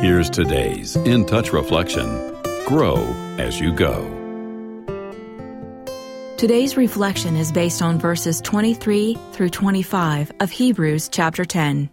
Here's today's In Touch Reflection Grow as you go. Today's reflection is based on verses 23 through 25 of Hebrews chapter 10.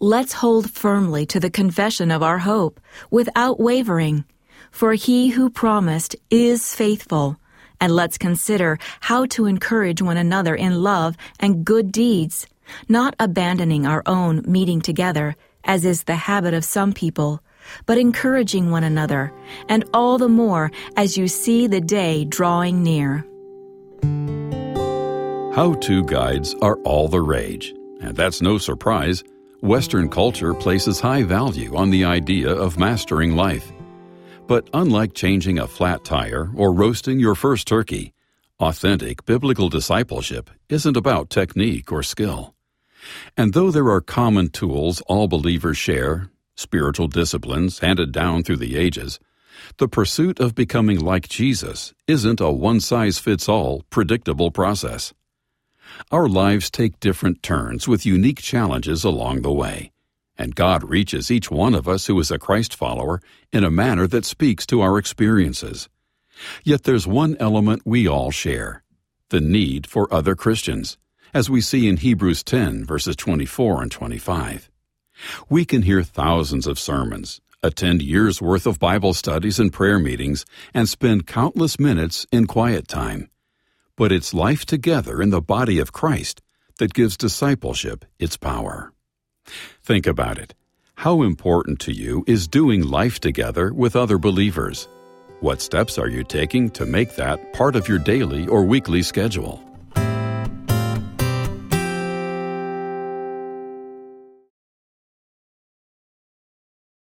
Let's hold firmly to the confession of our hope without wavering, for he who promised is faithful. And let's consider how to encourage one another in love and good deeds, not abandoning our own meeting together, as is the habit of some people, but encouraging one another, and all the more as you see the day drawing near. How to guides are all the rage, and that's no surprise. Western culture places high value on the idea of mastering life. But unlike changing a flat tire or roasting your first turkey, authentic biblical discipleship isn't about technique or skill. And though there are common tools all believers share, spiritual disciplines handed down through the ages, the pursuit of becoming like Jesus isn't a one size fits all predictable process. Our lives take different turns with unique challenges along the way, and God reaches each one of us who is a Christ follower in a manner that speaks to our experiences. Yet there's one element we all share the need for other Christians, as we see in Hebrews 10, verses 24 and 25. We can hear thousands of sermons, attend years' worth of Bible studies and prayer meetings, and spend countless minutes in quiet time but it's life together in the body of Christ that gives discipleship its power. Think about it. How important to you is doing life together with other believers? What steps are you taking to make that part of your daily or weekly schedule?